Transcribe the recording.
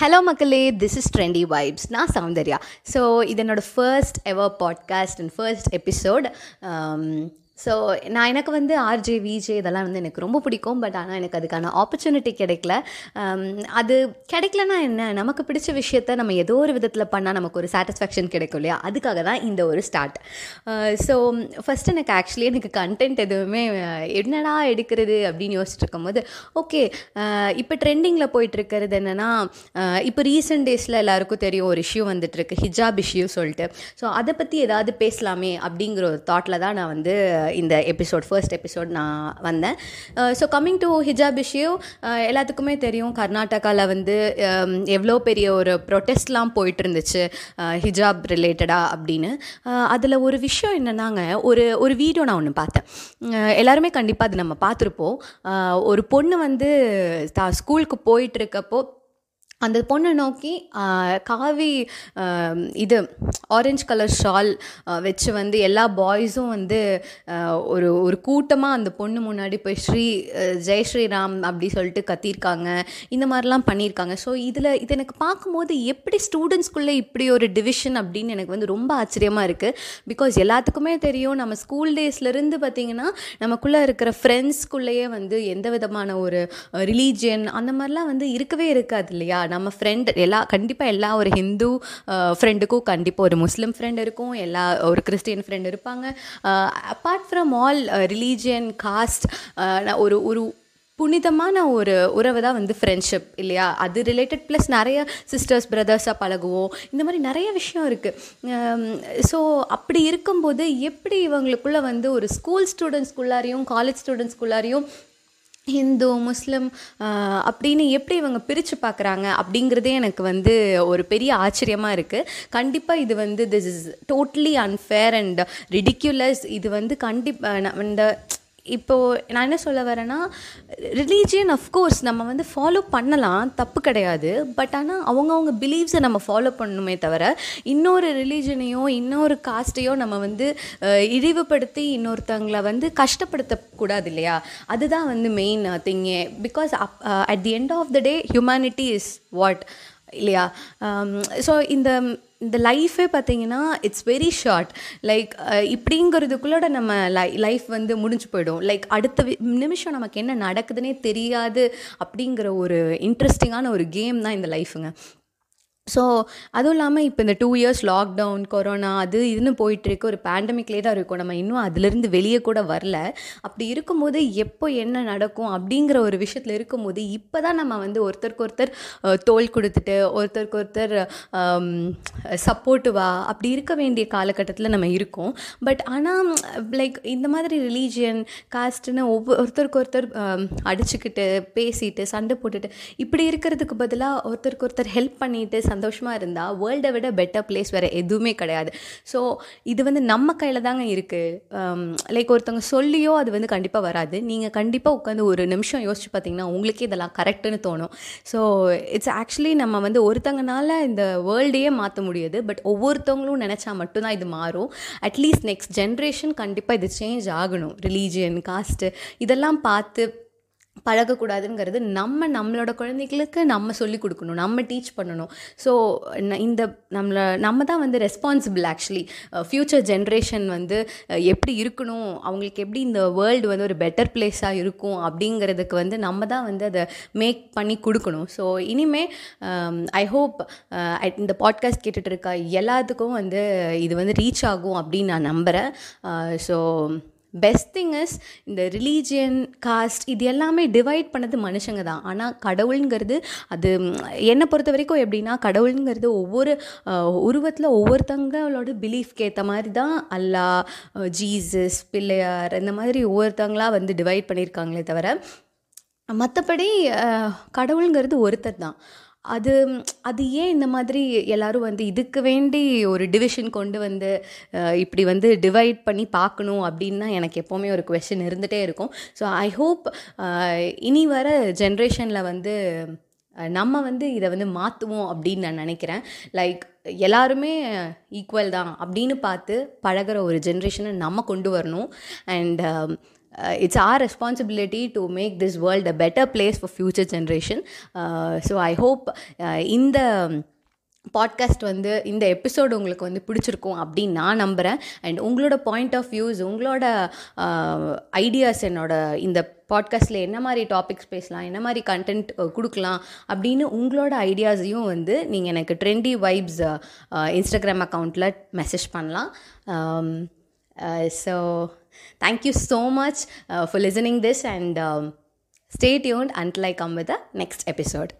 Hello மக்களே. This is trendy vibes நான் Soundarya. So இது என்னோட first ever podcast and first episode so நான் எனக்கு வந்து ஆர்ஜே விஜே இதெல்லாம் வந்து எனக்கு ரொம்ப பிடிக்கும். பட் ஆனால் எனக்கு அதுக்கான ஆப்பர்ச்சுனிட்டி கிடைக்கல. Um, அது கிடைக்கலனா என்ன? நமக்கு பிடிச்ச விஷயத்த நம்ம ஏதோ ஒரு விதத்தில் பண்ணால் நமக்கு ஒரு சாட்டிஸ்ஃபேக்ஷன் கிடைக்கும் இல்லையா? அதுக்காக தான் இந்த ஒரு ஸ்டார்ட் ஸோ ஃபஸ்ட் எனக்கு ஆக்சுவலி எனக்கு கண்டென்ட் எதுவுமே என்னடா எடுக்கிறது அப்படின்னு யோசிச்சுட்டு இருக்கும்போது ஓகே இப்போ ட்ரெண்டிங்கில் போயிட்டுருக்கிறது என்னென்னா இப்போ ரீசெண்ட் டேஸில் எல்லாருக்கும் தெரியும் ஒரு இஷ்யூ வந்துட்டுருக்கு. ஹிஜாப் இஷ்யூ சொல்லிட்டு. ஸோ அதை பற்றி ஏதாவது பேசலாமே அப்படிங்கிற ஒரு தாட்டில் தான் நான் வந்து இந்த எபிசோட் ஃபர்ஸ்ட் எபிசோட் நான் வந்தேன். So coming to hijab issue எல்லாத்துக்குமே தெரியும் கர்நாடகாவில் வந்து um, எவ்வளோ பெரிய ஒரு ப்ரொட்டஸ்ட்லாம் போயிட்டு இருந்துச்சு ஹிஜாப் uh, ரிலேட்டடாக அப்படின்னு. Uh, அதில் ஒரு விஷயம் என்னன்னாங்க ஒரு ஒரு வீடியோ நான் ஒன்று பார்த்தேன். Uh, எல்லாருமே கண்டிப்பாக அது நம்ம பார்த்துருப்போம். ஒரு பொண்ணு வந்து தான் ஸ்கூலுக்கு போயிட்டு இருக்கப்போ அந்த பொண்ணை நோக்கி காவி இது ஆரஞ்ச் கலர் ஷால் வச்சு வந்து எல்லா பாய்ஸும் வந்து ஒரு ஒரு கூட்டமாக அந்த பொண்ணு முன்னாடி போய் ஸ்ரீ ஜெய் ஸ்ரீராம் அப்படி சொல்லிட்டு கத்தியிருக்காங்க இந்த மாதிரிலாம் பண்ணியிருக்காங்க ஸோ இதில் இது எனக்கு பார்க்கும்போது எப்படி ஸ்டூடெண்ட்ஸ்குள்ளே இப்படி ஒரு டிவிஷன் அப்படின்னு எனக்கு வந்து ரொம்ப ஆச்சரியமாக இருக்குது பிகாஸ் எல்லாத்துக்குமே தெரியும் நம்ம ஸ்கூல் டேஸ்லேருந்து பார்த்தீங்கன்னா நமக்குள்ளே இருக்கிற ஃப்ரெண்ட்ஸ்குள்ளேயே வந்து எந்த விதமான ஒரு ரிலீஜியன் அந்த மாதிரிலாம் வந்து இருக்கவே இருக்காது இல்லையா? நம்ம ஃப்ரெண்ட் எல்லா கண்டிப்பாக எல்லா ஒரு ஹிந்து ஃப்ரெண்டுக்கும் கண்டிப்பாக ஒரு முஸ்லீம் ஃப்ரெண்ட் இருக்கும். எல்லா ஒரு கிறிஸ்டியன் ஃப்ரெண்ட் இருப்பாங்க. Apart from all religion caste ஒரு ஒரு புனிதமான ஒரு உறவு தான் வந்து ஃப்ரெண்ட்ஷிப் இல்லையா? அது ரிலேட்டட் ப்ளஸ் நிறைய சிஸ்டர்ஸ் பிரதர்ஸாக பழகுவோம். இந்த மாதிரி நிறைய விஷயம் இருக்குது ஸோ அப்படி இருக்கும்போது எப்படி இவங்களுக்குள்ள வந்து ஒரு ஸ்கூல் ஸ்டூடெண்ட்ஸ்குள்ளாரையும் காலேஜ் ஸ்டூடெண்ட்ஸ்குள்ளாரையும் ஹிந்து முஸ்லிம் அப்படின்னு எப்படி இவங்க பிரித்து பார்க்குறாங்க அப்படிங்கிறதே எனக்கு வந்து ஒரு பெரிய ஆச்சரியமாக இருக்குது கண்டிப்பாக இது வந்து this is totally unfair and ridiculous இது வந்து கண்டிப்பாக இந்த இப்போது நான் என்ன சொல்ல வரேன்னா ரிலீஜியன் அஃப்கோர்ஸ் நம்ம வந்து ஃபாலோ பண்ணலாம் தப்பு கிடையாது. பட் ஆனால் அவங்கவுங்க பிலீவ்ஸை நம்ம ஃபாலோ பண்ணணுமே தவிர இன்னொரு ரிலீஜனையோ இன்னொரு காஸ்ட்டையோ நம்ம வந்து இழிவுபடுத்தி இன்னொருத்தவங்களை வந்து கஷ்டப்படுத்தக்கூடாது இல்லையா? அதுதான் வந்து main திங்கே because up at the end of the day humanity is what இல்லையா? ஸோ இந்த இந்த லைஃபே பார்த்தீங்கன்னா இட்ஸ் வெரி ஷார்ட் லைக் இப்படிங்கிறதுக்குள்ளோட நம்ம லை லைஃப் வந்து முடிஞ்சு போயிடும். லைக் அடுத்த வி- நிமிஷம் நமக்கு என்ன நடக்குதுன்னே தெரியாது அப்படிங்கிற ஒரு இன்ட்ரெஸ்டிங்கான ஒரு கேம் தான் இந்த லைஃபுங்க ஸோ அதுவும் இல்லாமல் இப்போ இந்த டூ இயர்ஸ் லாக்டவுன் கொரோனா அது இதுன்னு போயிட்டுருக்கு ஒரு பேண்டமிக்லேயே தான் இருக்கும். நம்ம இன்னும் அதுலேருந்து வெளியே கூட வரல. அப்படி இருக்கும்போது எப்போ என்ன நடக்கும் அப்படிங்கிற ஒரு விஷயத்தில் இருக்கும்போது இப்போ தான் நம்ம வந்து ஒருத்தருக்கு ஒருத்தர் தோல் கொடுத்துட்டு ஒருத்தருக்கு ஒருத்தர் சப்போர்ட்டிவாக அப்படி இருக்க வேண்டிய காலகட்டத்தில் நம்ம இருக்கோம். பட் ஆனால் லைக் இந்த மாதிரி ரிலீஜியன் காஸ்ட்னு ஒவ்வொரு ஒருத்தருக்கு ஒருத்தர் அடிச்சுக்கிட்டு பேசிட்டு சண்டை போட்டுட்டு இப்படி இருக்கிறதுக்கு பதிலாக ஒருத்தருக்கு ஒருத்தர் ஹெல்ப் பண்ணிட்டு சந்தோஷமாக இருந்தால் வேர்ல்டை விட பெட்டர் பிளேஸ் வேறு எதுவுமே கிடையாது. ஸோ இது வந்து நம்ம கையில் தாங்க இருக்குது லைக் um, ஒருத்தவங்க சொல்லியோ அது வந்து கண்டிப்பாக வராது. நீங்கள் கண்டிப்பாக உட்காந்து ஒரு நிமிஷம் யோசிச்சு பார்த்தீங்கன்னா உங்களுக்கே இதெல்லாம் கரெக்டுன்னு தோணும். ஸோ இட்ஸ் ஆக்சுவலி நம்ம வந்து ஒருத்தங்கனால இந்த வேர்ல்டையே மாற்ற முடியாது. பட் ஒவ்வொருத்தவங்களும் நினச்சா மட்டும்தான் இது மாறும். அட்லீஸ்ட் நெக்ஸ்ட் ஜென்ரேஷன் கண்டிப்பாக இது சேஞ்ச் ஆகணும். ரிலீஜியன் காஸ்ட்டு இதெல்லாம் பார்த்து பழகக்கூடாதுங்கிறது நம்ம நம்மளோட குழந்தைகளுக்கு நம்ம சொல்லி கொடுக்கணும் நம்ம டீச் பண்ணணும். ஸோ இந்த நம்மளை நம்ம தான் வந்து ரெஸ்பான்சிபிள் ஆக்சுவலி ஃப்யூச்சர் ஜென்ரேஷன் வந்து எப்படி இருக்கணும் அவங்களுக்கு எப்படி இந்த வேர்ல்டு வந்து ஒரு பெட்டர் பிளேஸாக இருக்கும் அப்படிங்கிறதுக்கு வந்து நம்ம தான் வந்து அதை மேக் பண்ணி கொடுக்கணும். ஸோ இனிமே ஐ ஹோப் இந்த பாட்காஸ்ட் கேட்டுட்டு இருக்க எல்லாத்துக்கும் வந்து இது வந்து ரீச் ஆகும் அப்படின்னு நான் நம்புகிறேன் ஸோ பெஸ்ட் திங் இஸ் இந்த ரிலீஜியன் காஸ்ட் இது எல்லாமே டிவைட் பண்ணது மனுஷங்க தான். ஆனால் கடவுளுங்கிறது அது என்னை பொறுத்த வரைக்கும் எப்படின்னா கடவுளுங்கிறது ஒவ்வொரு உருவத்தில் ஒவ்வொருத்தங்களோட பிலீஃப்க்கு ஏற்ற மாதிரி தான் அல்லா ஜீசஸ் பிள்ளையார் இந்த மாதிரி ஒவ்வொருத்தங்களாக வந்து டிவைட் பண்ணியிருக்காங்களே தவிர மற்றபடி கடவுளுங்கிறது ஒருத்தர் தான். அது அது ஏன் இந்த மாதிரி எல்லாரும் வந்து இதுக்கு வேண்டி ஒரு டிவிஷன் கொண்டு வந்து இப்படி வந்து டிவைட் பண்ணி பார்க்கணும் அப்படின்னா எனக்கு எப்போவுமே ஒரு கொஷின் இருந்துகிட்டே இருக்கும். ஸோ ஐ ஹோப் இனி வர ஜென்ரேஷனில் வந்து நம்ம வந்து இதை வந்து மாற்றுவோம் அப்படின்னு நான் நினைக்கிறேன். லைக் எல்லாருமே ஈக்குவல் தான் அப்படின்னு பார்த்து பழகுற ஒரு ஜென்ரேஷனை நம்ம கொண்டு வரணும். And it's our responsibility to make this place for better generation. For future generation so I hope இந்த பாட்காஸ்ட் வந்து இந்த எபிசோடு உங்களுக்கு வந்து பிடிச்சிருக்கும் அப்படின்னு நான் நம்புகிறேன் அண்ட் உங்களோட பாயிண்ட் ஆஃப் வியூஸ் உங்களோட uh, ஐடியாஸ் என்னோட இந்த பாட்காஸ்ட்டில் என்ன மாதிரி டாபிக்ஸ் பேசலாம் என்ன மாதிரி கண்டென்ட் uh, கொடுக்கலாம் அப்படின்னு உங்களோட ஐடியாஸையும் வந்து நீங்கள் எனக்கு ட்ரெண்டி வைப்ஸ் இன்ஸ்டாகிராம் அக்கௌண்ட்டில் மெசேஜ் பண்ணலாம். Um, Uh, so thank you so much uh, for listening this and um, stay tuned until I come with the next episode.